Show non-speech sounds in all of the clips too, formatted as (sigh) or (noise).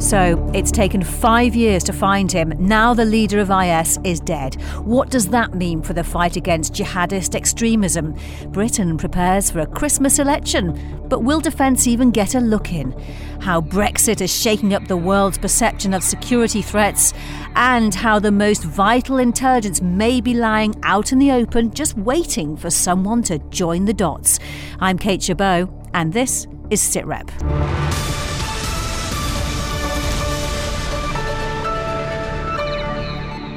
So, it's taken five years to find him. Now, the leader of IS is dead. What does that mean for the fight against jihadist extremism? Britain prepares for a Christmas election, but will defence even get a look in? How Brexit is shaking up the world's perception of security threats, and how the most vital intelligence may be lying out in the open, just waiting for someone to join the dots. I'm Kate Chabot, and this is SITREP.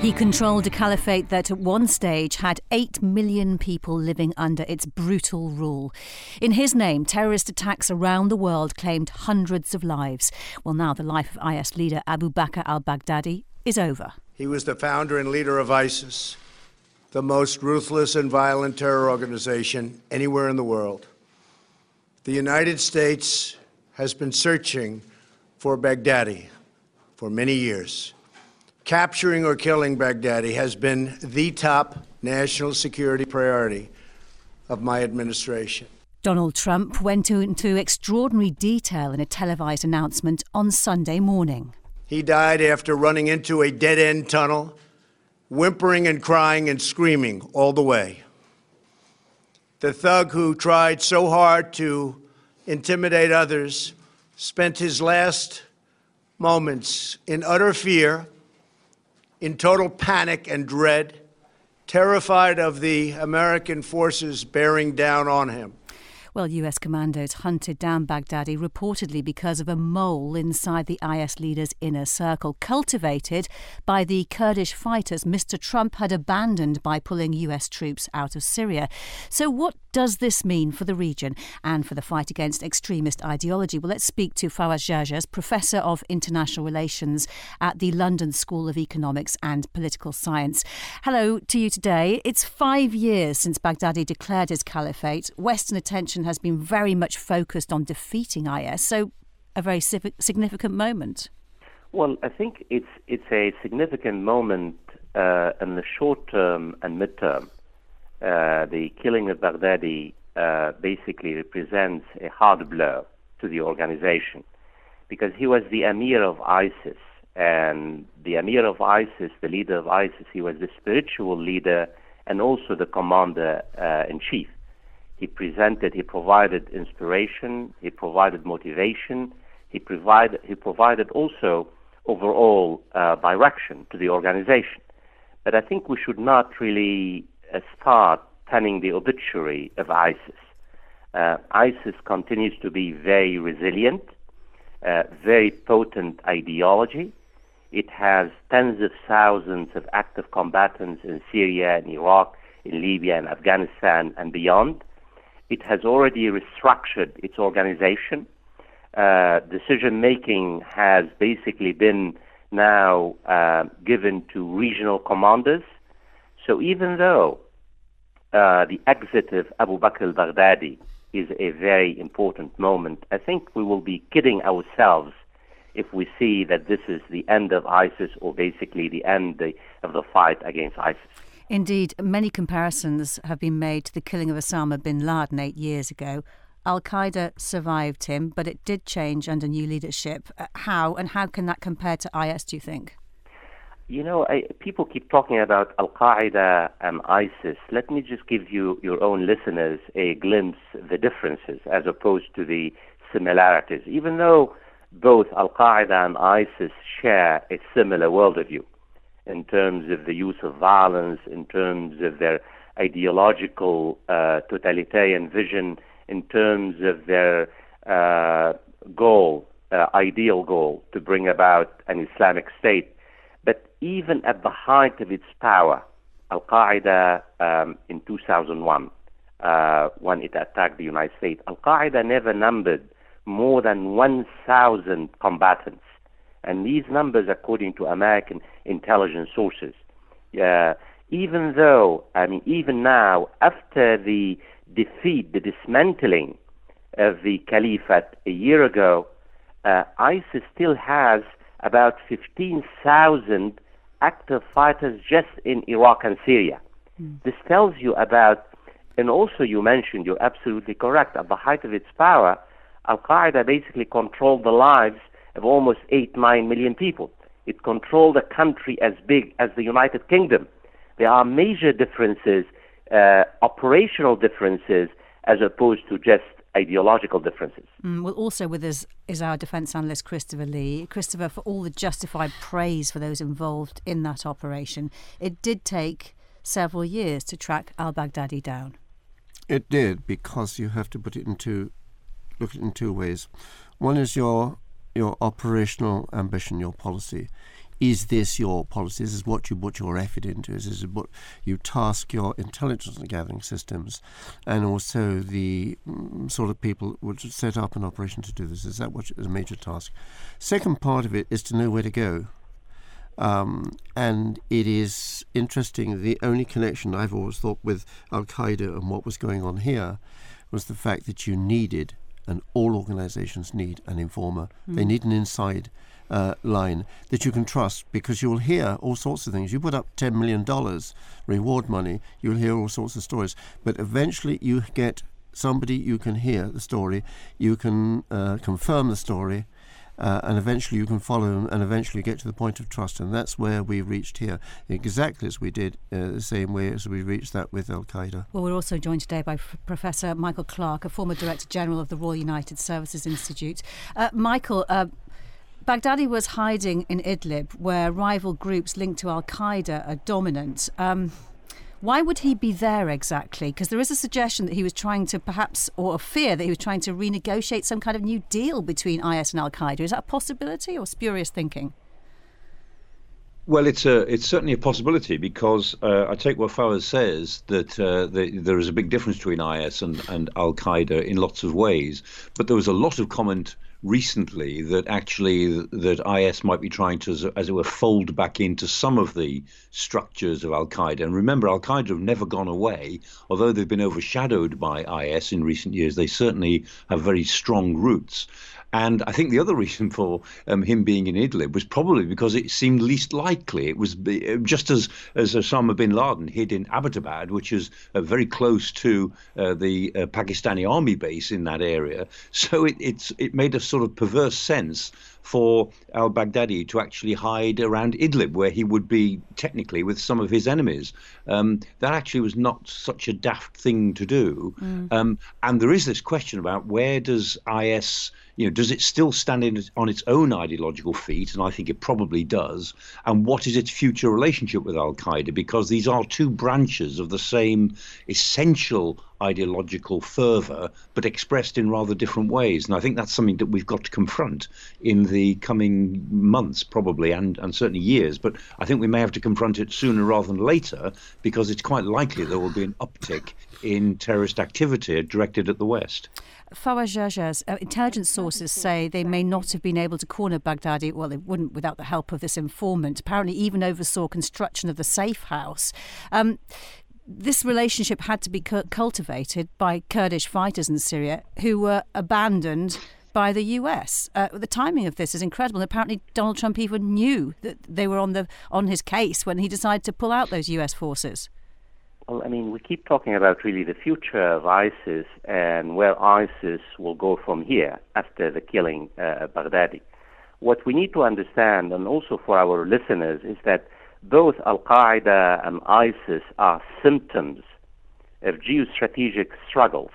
He controlled a caliphate that at one stage had 8 million people living under its brutal rule. In his name, terrorist attacks around the world claimed hundreds of lives. Well, now the life of IS leader Abu Bakr al Baghdadi is over. He was the founder and leader of ISIS, the most ruthless and violent terror organization anywhere in the world. The United States has been searching for Baghdadi for many years. Capturing or killing Baghdadi has been the top national security priority of my administration. Donald Trump went into extraordinary detail in a televised announcement on Sunday morning. He died after running into a dead end tunnel, whimpering and crying and screaming all the way. The thug who tried so hard to intimidate others spent his last moments in utter fear in total panic and dread, terrified of the American forces bearing down on him. Well, US commandos hunted down Baghdadi reportedly because of a mole inside the IS leader's inner circle, cultivated by the Kurdish fighters Mr. Trump had abandoned by pulling US troops out of Syria. So, what does this mean for the region and for the fight against extremist ideology? Well, let's speak to Fawaz Gerges, Professor of International Relations at the London School of Economics and Political Science. Hello to you today. It's five years since Baghdadi declared his caliphate. Western attention has been very much focused on defeating IS, so a very significant moment. Well, I think it's it's a significant moment uh, in the short term and mid term. Uh, the killing of Baghdadi uh, basically represents a hard blow to the organization because he was the emir of ISIS. And the emir of ISIS, the leader of ISIS, he was the spiritual leader and also the commander uh, in chief. He presented, he provided inspiration, he provided motivation, he, provide, he provided also overall uh, direction to the organization. But I think we should not really start penning the obituary of ISIS. Uh, ISIS continues to be very resilient, uh, very potent ideology. It has tens of thousands of active combatants in Syria and Iraq, in Libya and Afghanistan and beyond. It has already restructured its organization. Uh, decision making has basically been now uh, given to regional commanders. So even though uh, the exit of Abu Bakr al-Baghdadi is a very important moment. I think we will be kidding ourselves if we see that this is the end of ISIS or basically the end of the fight against ISIS. Indeed, many comparisons have been made to the killing of Osama bin Laden eight years ago. Al Qaeda survived him, but it did change under new leadership. Uh, how and how can that compare to IS, do you think? You know, I, people keep talking about Al Qaeda and ISIS. Let me just give you, your own listeners, a glimpse of the differences as opposed to the similarities. Even though both Al Qaeda and ISIS share a similar worldview in terms of the use of violence, in terms of their ideological uh, totalitarian vision, in terms of their uh, goal, uh, ideal goal to bring about an Islamic State but even at the height of its power, Al Qaeda um, in 2001, uh, when it attacked the United States, Al Qaeda never numbered more than 1,000 combatants. And these numbers, according to American intelligence sources, uh, even though, I mean, even now, after the defeat, the dismantling of the caliphate a year ago, uh, ISIS still has about 15,000 active fighters just in Iraq and Syria. Mm. This tells you about, and also you mentioned, you're absolutely correct, at the height of its power, Al Qaeda basically controlled the lives of almost 8, 9 million people. It controlled a country as big as the United Kingdom. There are major differences, uh, operational differences, as opposed to just ideological differences. Mm, well, also with us is our defence analyst, Christopher Lee. Christopher, for all the justified praise for those involved in that operation, it did take several years to track al Baghdadi down. It did, because you have to put it into look at it in two ways. One is your your operational ambition, your policy. Is this your policy? This is what you put your effort into. This is what you task your intelligence gathering systems and also the mm, sort of people which set up an operation to do this. Is that what is a major task? Second part of it is to know where to go. Um, and it is interesting. The only connection I've always thought with Al Qaeda and what was going on here was the fact that you needed, and all organizations need, an informer. Mm. They need an inside uh, line that you can trust because you'll hear all sorts of things. You put up $10 million reward money, you'll hear all sorts of stories. But eventually you get somebody you can hear the story, you can uh, confirm the story, uh, and eventually you can follow them and eventually get to the point of trust. And that's where we reached here, exactly as we did, uh, the same way as we reached that with Al Qaeda. Well, we're also joined today by F- Professor Michael Clarke, a former Director General of the Royal United Services Institute. Uh, Michael, uh, Baghdadi was hiding in Idlib, where rival groups linked to Al Qaeda are dominant. Um, why would he be there exactly? Because there is a suggestion that he was trying to perhaps, or a fear that he was trying to renegotiate some kind of new deal between IS and Al Qaeda. Is that a possibility or spurious thinking? Well, it's a it's certainly a possibility because uh, I take what Fawaz says that uh, the, there is a big difference between IS and, and Al Qaeda in lots of ways, but there was a lot of comment recently that actually that IS might be trying to, as it were, fold back into some of the structures of Al Qaeda. And remember, Al Qaeda have never gone away, although they've been overshadowed by IS in recent years. They certainly have very strong roots. And I think the other reason for um, him being in Idlib was probably because it seemed least likely. It was just as, as Osama bin Laden hid in Abbottabad, which is uh, very close to uh, the uh, Pakistani army base in that area. (laughs) So it, it made a sort of perverse sense for al Baghdadi to actually hide around Idlib, where he would be technically with some of his enemies. Um, that actually was not such a daft thing to do. Mm. Um, and there is this question about where does IS you know, does it still stand in, on its own ideological feet? And I think it probably does. And what is its future relationship with Al Qaeda? Because these are two branches of the same essential ideological fervor, but expressed in rather different ways. And I think that's something that we've got to confront in the coming months, probably, and, and certainly years. But I think we may have to confront it sooner rather than later, because it's quite likely there will be an uptick in terrorist activity directed at the West. Fawaz Gerges, uh, intelligence sources say they may not have been able to corner Baghdadi. Well, they wouldn't without the help of this informant. Apparently, even oversaw construction of the safe house. Um, this relationship had to be cultivated by Kurdish fighters in Syria who were abandoned by the US. Uh, the timing of this is incredible. Apparently, Donald Trump even knew that they were on the on his case when he decided to pull out those US forces. Well, I mean, we keep talking about really the future of ISIS and where ISIS will go from here after the killing uh, Baghdadi. What we need to understand, and also for our listeners, is that both Al Qaeda and ISIS are symptoms of geostrategic struggles,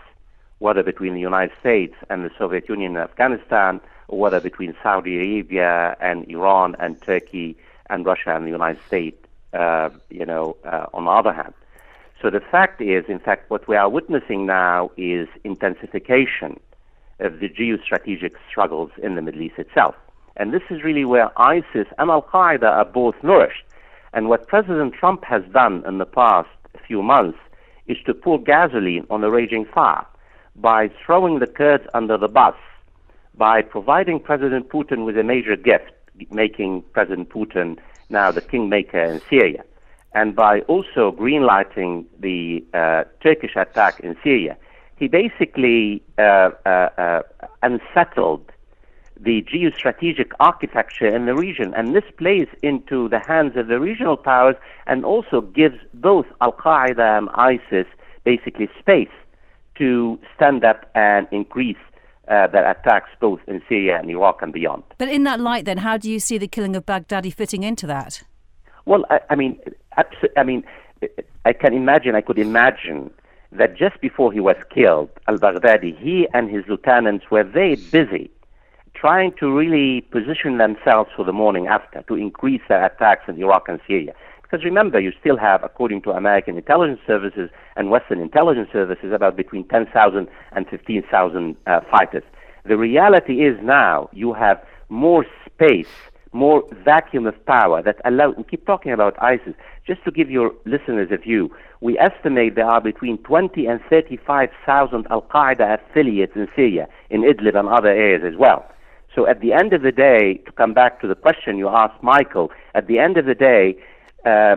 whether between the United States and the Soviet Union and Afghanistan, or whether between Saudi Arabia and Iran and Turkey and Russia and the United States, uh, you know, uh, on the other hand. So the fact is, in fact, what we are witnessing now is intensification of the geostrategic struggles in the Middle East itself. And this is really where ISIS and Al Qaeda are both nourished. And what President Trump has done in the past few months is to pour gasoline on a raging fire by throwing the Kurds under the bus, by providing President Putin with a major gift, making President Putin now the kingmaker in Syria and by also greenlighting the uh, Turkish attack in Syria, he basically uh, uh, uh, unsettled the geostrategic architecture in the region. And this plays into the hands of the regional powers and also gives both Al Qaeda and ISIS basically space to stand up and increase uh, that attacks both in Syria and Iraq and beyond. But in that light, then, how do you see the killing of Baghdadi fitting into that? Well, I, I mean, I mean, I can imagine. I could imagine that just before he was killed, al-Baghdadi, he and his lieutenants were very busy trying to really position themselves for the morning after to increase their attacks in Iraq and Syria. Because remember, you still have, according to American intelligence services and Western intelligence services, about between 10,000 and 15,000 uh, fighters. The reality is now you have more space, more vacuum of power that allow. We keep talking about ISIS. Just to give your listeners a view, we estimate there are between 20 and 35,000 Al Qaeda affiliates in Syria, in Idlib and other areas as well. So at the end of the day, to come back to the question you asked, Michael, at the end of the day, uh,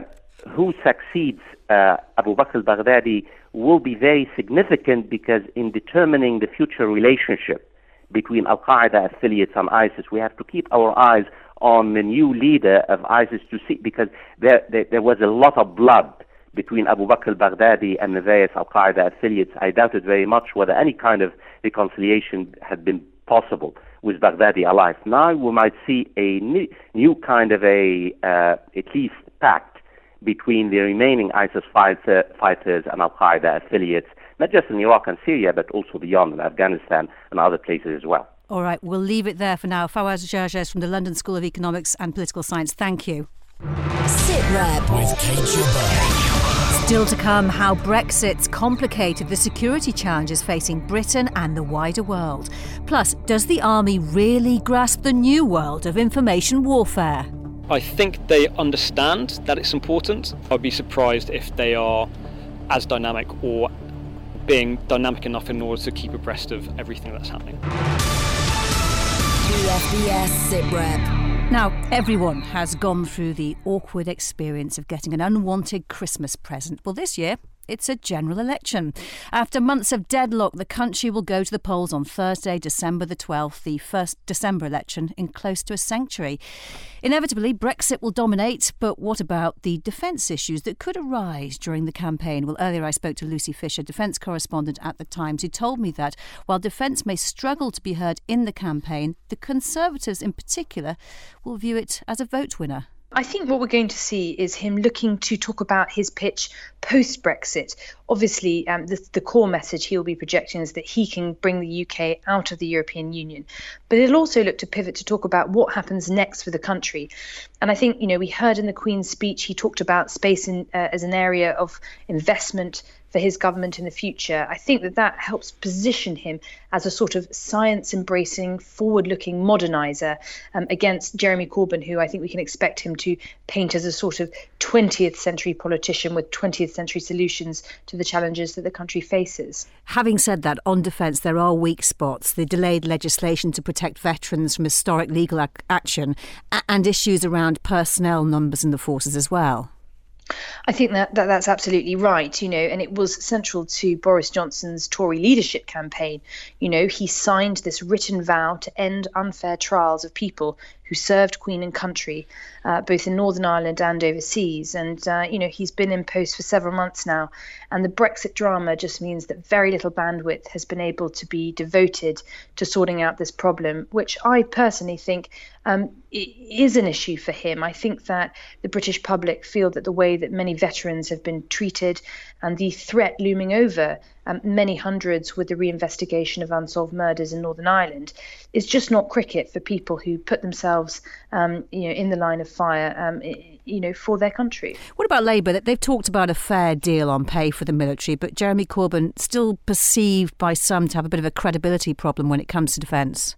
who succeeds uh, Abu Bakr al-Baghdadi will be very significant because in determining the future relationship between Al-Qaeda affiliates and ISIS, we have to keep our eyes on the new leader of ISIS to see because there, there, there was a lot of blood between Abu Bakr al-Baghdadi and the various Al-Qaeda affiliates. I doubted very much whether any kind of reconciliation had been possible with Baghdadi alive. Now we might see a new, new kind of a, uh, at least pact between the remaining ISIS fighter, fighters and Al Qaeda affiliates, not just in Iraq and Syria, but also beyond in Afghanistan and other places as well. All right, we'll leave it there for now. Fawaz Gerges from the London School of Economics and Political Science, thank you. Sit Rep with Kate Still to come, how Brexit's complicated the security challenges facing Britain and the wider world. Plus, does the army really grasp the new world of information warfare? I think they understand that it's important. I'd be surprised if they are as dynamic or being dynamic enough in order to keep abreast of everything that's happening. Now, everyone has gone through the awkward experience of getting an unwanted Christmas present. Well, this year, it's a general election. After months of deadlock, the country will go to the polls on Thursday, December the 12th, the first December election in close to a century. Inevitably, Brexit will dominate, but what about the defence issues that could arise during the campaign? Well, earlier I spoke to Lucy Fisher, defence correspondent at The Times, who told me that while defence may struggle to be heard in the campaign, the Conservatives in particular will view it as a vote winner. I think what we're going to see is him looking to talk about his pitch post Brexit. Obviously, um, the, the, core message he'll be projecting is that he can bring the UK out of the European Union. But he'll also look to pivot to talk about what happens next for the country. And I think, you know, we heard in the Queen's speech, he talked about space in, uh, as an area of investment for his government in the future. I think that that helps position him as a sort of science embracing, forward looking modernizer um, against Jeremy Corbyn, who I think we can expect him to paint as a sort of 20th century politician with 20th century solutions to the challenges that the country faces. Having said that, on defence, there are weak spots. The delayed legislation to protect veterans from historic legal ac- action and issues around personnel numbers in the forces as well. I think that, that that's absolutely right, you know, and it was central to Boris Johnson's Tory leadership campaign. You know, he signed this written vow to end unfair trials of people who served Queen and country, uh, both in Northern Ireland and overseas. And, uh, you know, he's been in post for several months now. And the Brexit drama just means that very little bandwidth has been able to be devoted to sorting out this problem, which I personally think um, is an issue for him. I think that the British public feel that the way that many veterans have been treated and the threat looming over um, many hundreds with the reinvestigation of unsolved murders in Northern Ireland is just not cricket for people who put themselves, um, you know, in the line of fire, um, you know, for their country. What about Labour? That they've talked about a fair deal on pay for the military, but Jeremy Corbyn still perceived by some to have a bit of a credibility problem when it comes to defence.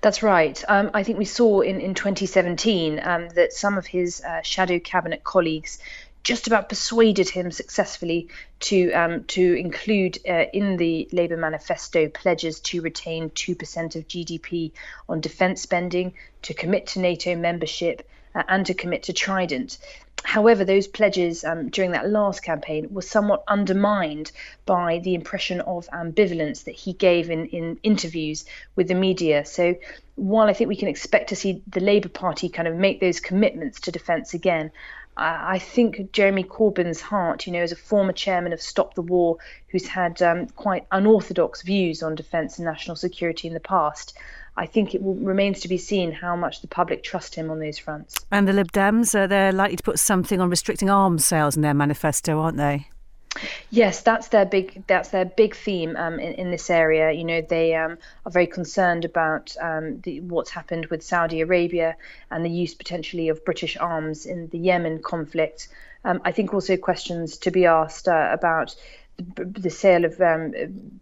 That's right. Um, I think we saw in, in 2017 um, that some of his uh, shadow cabinet colleagues just about persuaded him successfully to um, to include uh, in the Labour manifesto pledges to retain two percent of GDP on defence spending, to commit to NATO membership, and to commit to Trident. However, those pledges um, during that last campaign were somewhat undermined by the impression of ambivalence that he gave in, in interviews with the media. So, while I think we can expect to see the Labour Party kind of make those commitments to defence again, I think Jeremy Corbyn's heart, you know, as a former chairman of Stop the War, who's had um, quite unorthodox views on defence and national security in the past, I think it will, remains to be seen how much the public trust him on those fronts. And the Lib Dems, uh, they're likely to put something on restricting arms sales in their manifesto, aren't they? Yes, that's their big that's their big theme um, in, in this area. You know, they um, are very concerned about um, the, what's happened with Saudi Arabia and the use potentially of British arms in the Yemen conflict. Um, I think also questions to be asked uh, about the, the sale of um,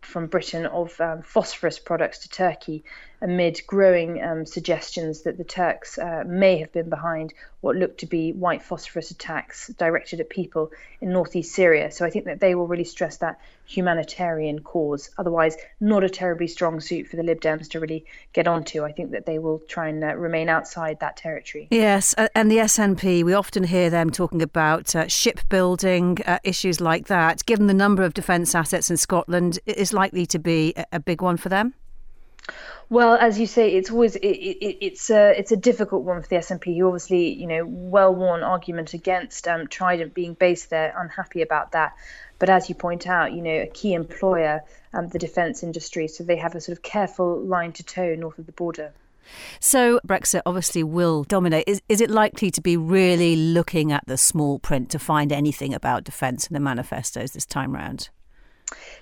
from Britain of um, phosphorus products to Turkey amid growing um, suggestions that the Turks uh, may have been behind what looked to be white phosphorus attacks directed at people in northeast Syria. So I think that they will really stress that humanitarian cause. Otherwise, not a terribly strong suit for the Lib Dems to really get onto. I think that they will try and uh, remain outside that territory. Yes, and the SNP, we often hear them talking about uh, shipbuilding, uh, issues like that. Given the number of defence assets in Scotland, it is likely to be a big one for them. Well, as you say, it's always it, it, it's a it's a difficult one for the SNP. Who obviously, you know, well-worn argument against um, Trident being based there, unhappy about that. But as you point out, you know, a key employer, um, the defence industry, so they have a sort of careful line to toe north of the border. So Brexit obviously will dominate. Is, is it likely to be really looking at the small print to find anything about defence in the manifestos this time round?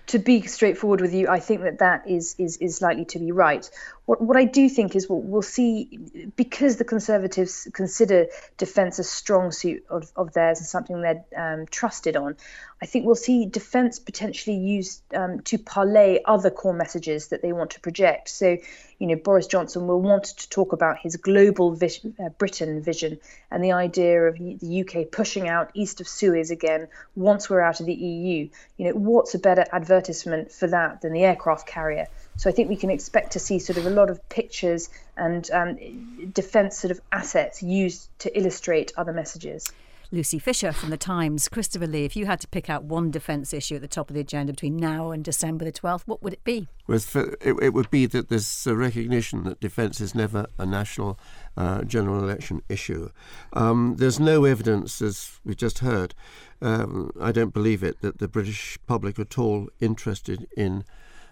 To be straightforward with you, I think that that is is is likely to be right. What what I do think is what we'll see because the Conservatives consider defence a strong suit of, of theirs and something they're um, trusted on. I think we'll see defence potentially used um, to parlay other core messages that they want to project. So, you know, Boris Johnson will want to talk about his global uh, Britain vision and the idea of the UK pushing out east of Suez again once we're out of the EU. You know, what's a better advertisement for that than the aircraft carrier? So I think we can expect to see sort of a lot of pictures and um, defence sort of assets used to illustrate other messages. Lucy Fisher from The Times. Christopher Lee, if you had to pick out one defence issue at the top of the agenda between now and December the 12th, what would it be? It, would be that there's a recognition that defence is never a national uh, general election issue. Um, there's no evidence, as we just heard, um, I don't believe it, that the British public at all interested in,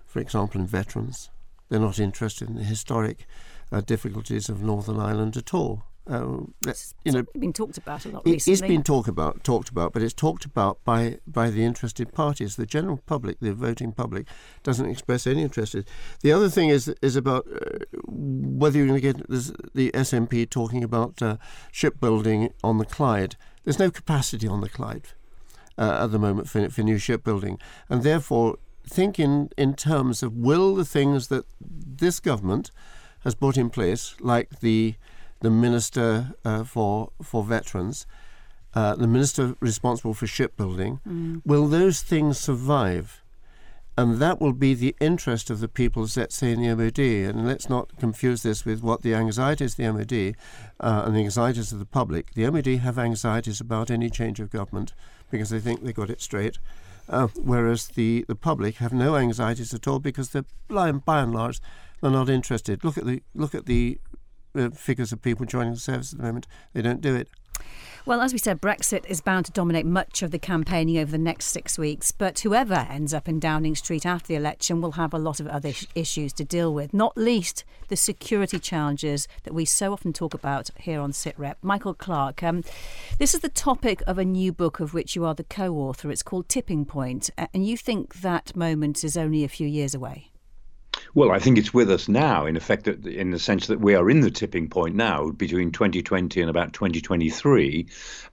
for example, in veterans. They're not interested in the historic uh, difficulties of Northern Ireland at all. Uh, you know, been talked about a lot recently. It's been talked about, talked about, but it's talked about by by the interested parties. The general public, the voting public, doesn't express any interest. The other thing is is about uh, whether you're going to get this, the SNP talking about uh, shipbuilding on the Clyde. There's no capacity on the Clyde uh, at the moment for, for new shipbuilding, and therefore think in, in terms of will the things that this government has put in place, like the the Minister uh, for, for Veterans, uh, the Minister responsible for shipbuilding, mm. will those things survive? And that will be the interest of the people, let's say, in the MOD. And let's not confuse this with what the anxieties of the MOD uh, and the anxieties of the public. The MOD have anxieties about any change of government because they think they got it straight. Uh, whereas the, the public have no anxieties at all because they're by and large they're not interested. Look at the look at the uh, figures of people joining the service at the moment. They don't do it. Well, as we said, Brexit is bound to dominate much of the campaigning over the next six weeks. But whoever ends up in Downing Street after the election will have a lot of other issues to deal with, not least the security challenges that we so often talk about here on SITREP. Michael Clarke, um, this is the topic of a new book of which you are the co author. It's called Tipping Point, and you think that moment is only a few years away. Well, I think it's with us now, in effect, in the sense that we are in the tipping point now between 2020 and about 2023.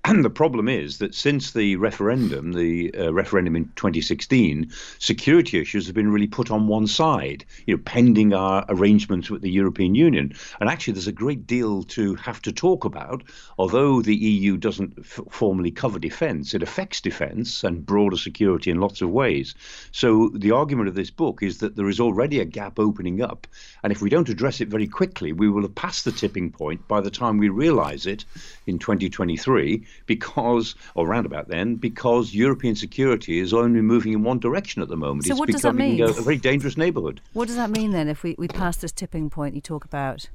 And the problem is that since the referendum, the uh, referendum in 2016, security issues have been really put on one side, you know, pending our arrangements with the European Union. And actually, there's a great deal to have to talk about. Although the EU doesn't f- formally cover defence, it affects defence and broader security in lots of ways. So the argument of this book is that there is already a gap opening up. And if we don't address it very quickly, we will have passed the tipping point by the time we realize it in 2023, because, or around about then, because European security is only moving in one direction at the moment. So it's what does that becoming mean? A, a very dangerous neighborhood. What does that mean then if we, we pass this tipping point you talk about?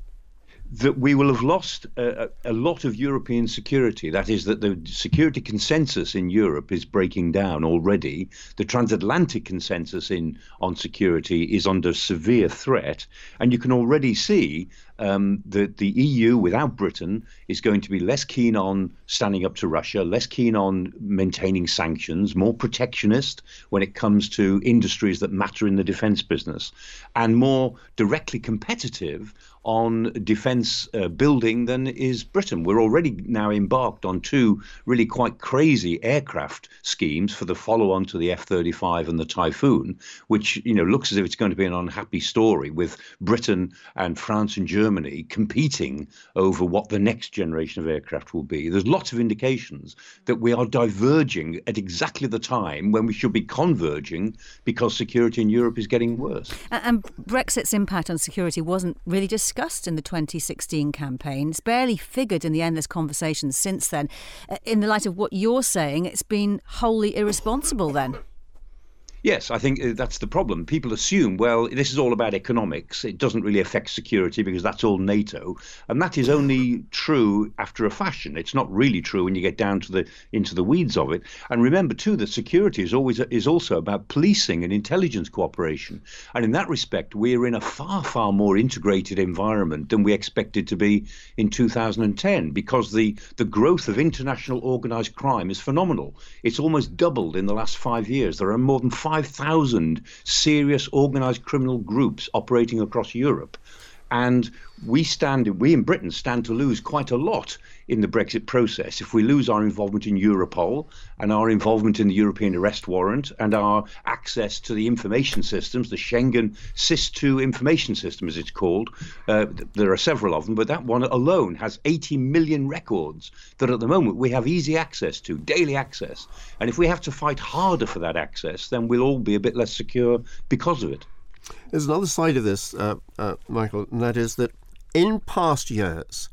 That we will have lost a, a, lot of European security. That is, that the security consensus in Europe is breaking down already. The transatlantic consensus in on security is under severe threat, and you can already see um, that the EU without Britain is going to be less keen on standing up to Russia, less keen on maintaining sanctions, more protectionist when it comes to industries that matter in the defence business, and more directly competitive on defence uh, building than is Britain. We're already now embarked on two really quite crazy aircraft schemes for the follow-on to the F-35 and the Typhoon, which you know looks as if it's going to be an unhappy story with Britain and France and Germany competing over what the next generation of aircraft will be. There's lots of indications that we are diverging at exactly the time when we should be converging because security in Europe is getting worse. And, and Brexit's impact on security wasn't really discussed in the 2016 campaign. It's barely figured in the endless conversations since then. Uh, in the light of what you're saying, it's been wholly irresponsible then. Yes, I think uh, that's the problem. People assume, well, this is all about economics. It doesn't really affect security because that's all NATO, and that is only true after a fashion. It's not really true when you get down to the into the weeds of it. And remember too that security is always is also about policing and intelligence cooperation. And in that respect, we're in a far far more integrated environment than we expected to be in 2010 because the the growth of international organized crime is phenomenal. It's almost doubled in the last 5 years. There are more than 5,000 serious organized criminal groups operating across Europe. And we stand, we in Britain stand to lose quite a lot in the Brexit process if we lose our involvement in Europol and our involvement in the European arrest warrant and our access to the information systems, the Schengen SIS2 information system, as it's called. Uh, there are several of them, but that one alone has 80 million records that at the moment we have easy access to, daily access. And if we have to fight harder for that access, then we'll all be a bit less secure because of it. There's another side of this, uh, uh, Michael, and that is that in past years,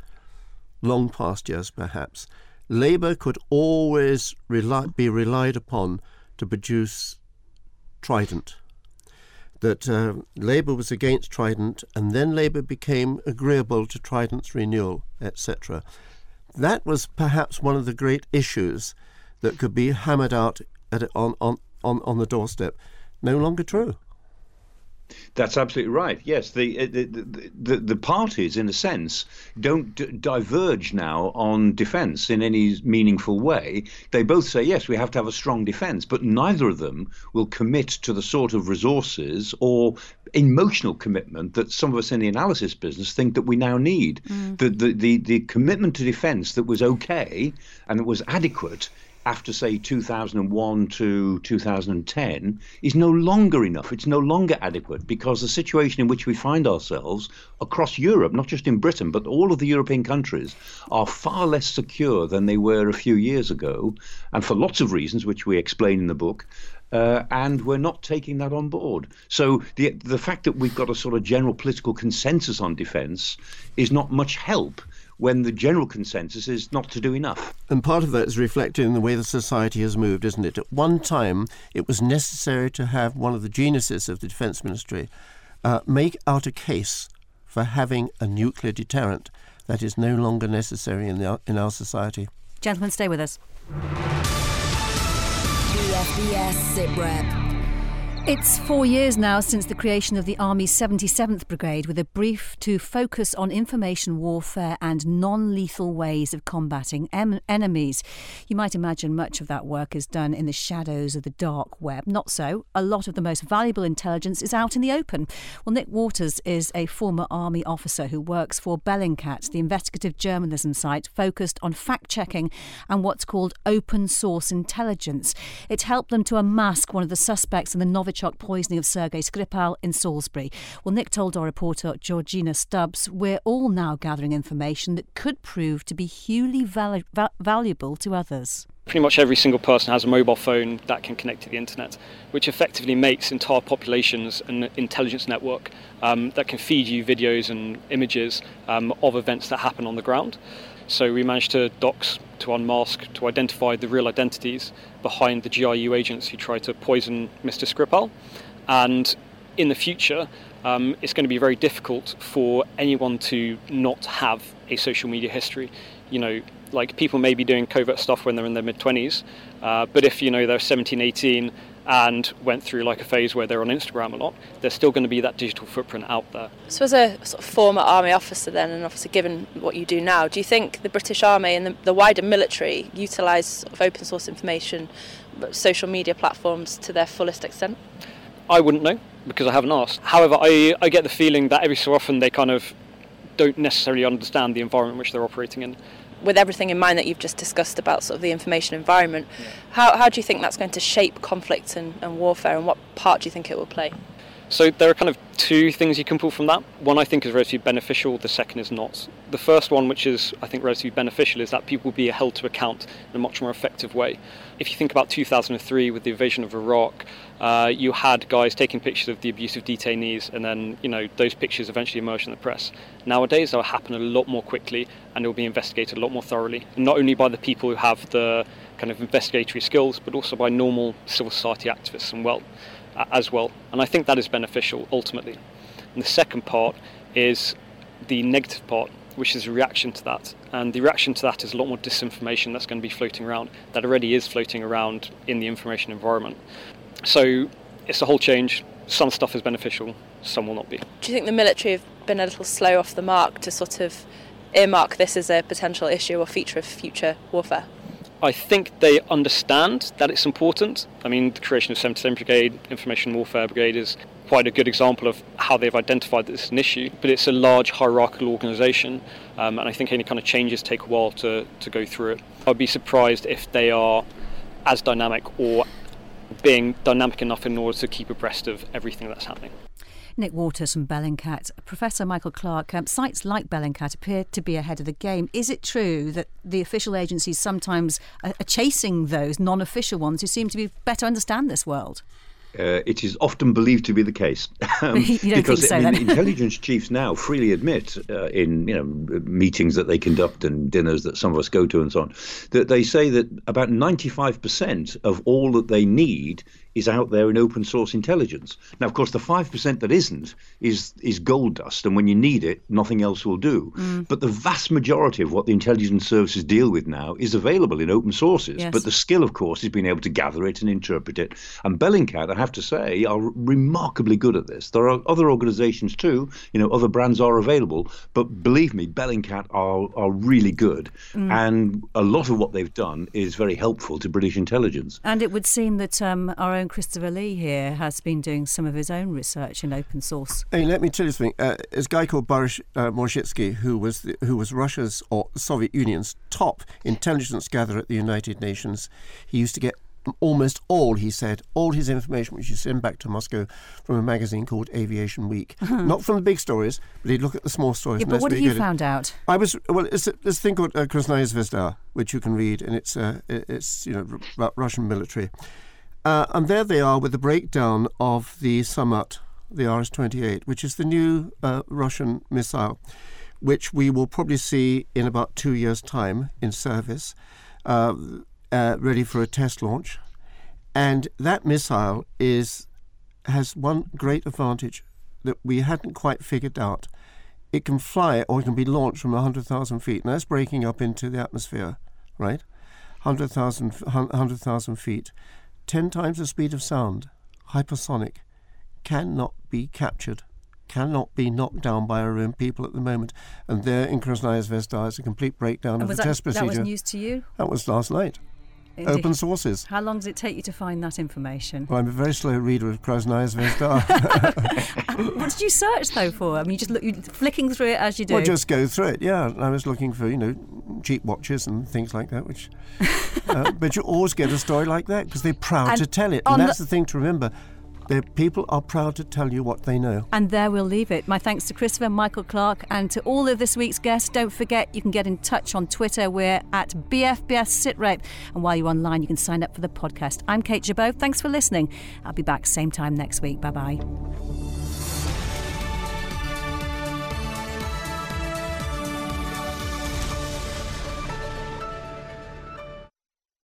long past years perhaps, Labour could always rely, be relied upon to produce Trident. That uh, Labour was against Trident, and then Labour became agreeable to Trident's renewal, etc. That was perhaps one of the great issues that could be hammered out at, on, on, on, on the doorstep. No longer true. That's absolutely right. Yes, the the, the, the parties, in a sense, don't d- diverge now on defence in any meaningful way. They both say yes, we have to have a strong defence, but neither of them will commit to the sort of resources or emotional commitment that some of us in the analysis business think that we now need. Mm. The, the the the commitment to defence that was okay and that was adequate after, say, 2001 to 2010 is no longer enough. It's no longer adequate because the situation in which we find ourselves across Europe, not just in Britain, but all of the European countries, are far less secure than they were a few years ago, and for lots of reasons, which we explain in the book. Uh, and we're not taking that on board. So the the fact that we've got a sort of general political consensus on defence is not much help when the general consensus is not to do enough. And part of that is reflected in the way the society has moved, isn't it? At one time, it was necessary to have one of the geniuses of the Defence Ministry uh, make out a case for having a nuclear deterrent. That is no longer necessary in, the, in our society. Gentlemen, stay with us. SITREP. It's four years now since the creation of the Army's 77th Brigade, with a brief to focus on information warfare and non lethal ways of combating em- enemies. You might imagine much of that work is done in the shadows of the dark web. Not so. A lot of the most valuable intelligence is out in the open. Well, Nick Waters is a former Army officer who works for Bellingcat, the investigative journalism site focused on fact checking and what's called open source intelligence. It helped them to unmask one of the suspects in the Novichok Novichok poisoning of Sergei Skripal in Salisbury. Well, Nick told our reporter Georgina Stubbs, we're all now gathering information that could prove to be hugely val- valuable to others. Pretty much every single person has a mobile phone that can connect to the internet, which effectively makes entire populations an intelligence network um, that can feed you videos and images um, of events that happen on the ground. So we managed to dox, to unmask, to identify the real identities behind the GRU agents who tried to poison Mr. Skripal. And in the future, um, it's going to be very difficult for anyone to not have a social media history. You know, like people may be doing covert stuff when they're in their mid 20s, uh, but if you know they're 17, 18 and went through like a phase where they're on Instagram a lot, there's still going to be that digital footprint out there. So, as a sort of former army officer, then, and obviously given what you do now, do you think the British Army and the, the wider military utilise sort of open source information, social media platforms to their fullest extent? I wouldn't know because I haven't asked. However, I, I get the feeling that every so often they kind of don't necessarily understand the environment which they're operating in. With everything in mind that you've just discussed about sort of the information environment, yeah. how, how do you think that's going to shape conflict and, and warfare and what part do you think it will play? So there are kind of two things you can pull from that. One I think is relatively beneficial, the second is not. The first one, which is I think relatively beneficial, is that people will be held to account in a much more effective way. If you think about 2003 with the invasion of Iraq, uh, you had guys taking pictures of the abusive detainees, and then you know those pictures eventually emerged in the press. Nowadays, that will happen a lot more quickly, and it will be investigated a lot more thoroughly, not only by the people who have the kind of investigatory skills, but also by normal civil society activists and well as well. And I think that is beneficial ultimately. And the second part is the negative part, which is a reaction to that. And the reaction to that is a lot more disinformation that's going to be floating around, that already is floating around in the information environment. So it's a whole change. Some stuff is beneficial, some will not be. Do you think the military have been a little slow off the mark to sort of earmark this as a potential issue or feature of future warfare? I think they understand that it's important. I mean, the creation of 77 Brigade, Information Warfare Brigade, is quite a good example of how they've identified that this is an issue. But it's a large hierarchical organisation, um, and I think any kind of changes take a while to, to go through it. I'd be surprised if they are as dynamic or being dynamic enough in order to keep abreast of everything that's happening. Nick Waters from Bellingcat. Professor Michael Clarke, um, sites like Bellingcat appear to be ahead of the game. Is it true that the official agencies sometimes are, are chasing those non official ones who seem to be better understand this world? Uh, it is often believed to be the case (laughs) um, (laughs) because so, I mean, intelligence (laughs) chiefs now freely admit uh, in you know meetings that they conduct and dinners that some of us go to and so on that they say that about 95% of all that they need is out there in open source intelligence. Now, of course, the 5% that isn't is, is gold dust, and when you need it, nothing else will do. Mm. But the vast majority of what the intelligence services deal with now is available in open sources. Yes. But the skill, of course, is being able to gather it and interpret it. And Bellingcat, I have to say, are remarkably good at this. There are other organizations too, you know, other brands are available, but believe me, Bellingcat are, are really good. Mm. And a lot of what they've done is very helpful to British intelligence. And it would seem that um, our own Christopher Lee here has been doing some of his own research in open source. Hey, let me tell you something. Uh, there's a guy called Boris uh, who was the, who was Russia's or Soviet Union's top intelligence gatherer at the United Nations. He used to get almost all, he said, all his information, which he sent back to Moscow from a magazine called Aviation Week. Uh-huh. Not from the big stories, but he'd look at the small stories. Yeah, but what have you found out? I was well. It's a, this thing called uh, Krasnaya Zvezda, which you can read, and it's uh, it's you know r- Russian military. Uh, and there they are with the breakdown of the Sarmat, the RS 28, which is the new uh, Russian missile, which we will probably see in about two years' time in service, uh, uh ready for a test launch. And that missile is has one great advantage that we hadn't quite figured out. It can fly or it can be launched from 100,000 feet. Now that's breaking up into the atmosphere, right? 100,000 100, feet. 10 times the speed of sound, hypersonic, cannot be captured, cannot be knocked down by our own people at the moment. And there in Krasnaya Zvezda is a complete breakdown and of the that, test procedure. That was news to you? That was last night. Indeed. Open sources. How long does it take you to find that information? Well, I'm a very slow reader of Krasnaya Zvezda. (laughs) what did you search though for? I mean, you just look, you're flicking through it as you do. Well, just go through it. Yeah, I was looking for you know cheap watches and things like that. Which, (laughs) uh, but you always get a story like that because they're proud and to tell it, and that's the, the thing to remember The people are proud to tell you what they know. And there we'll leave it. My thanks to Christopher, Michael Clarke, and to all of this week's guests. Don't forget you can get in touch on Twitter. We're at BFBS SitRep. And while you're online, you can sign up for the podcast. I'm Kate Jabot. Thanks for listening. I'll be back same time next week. Bye bye.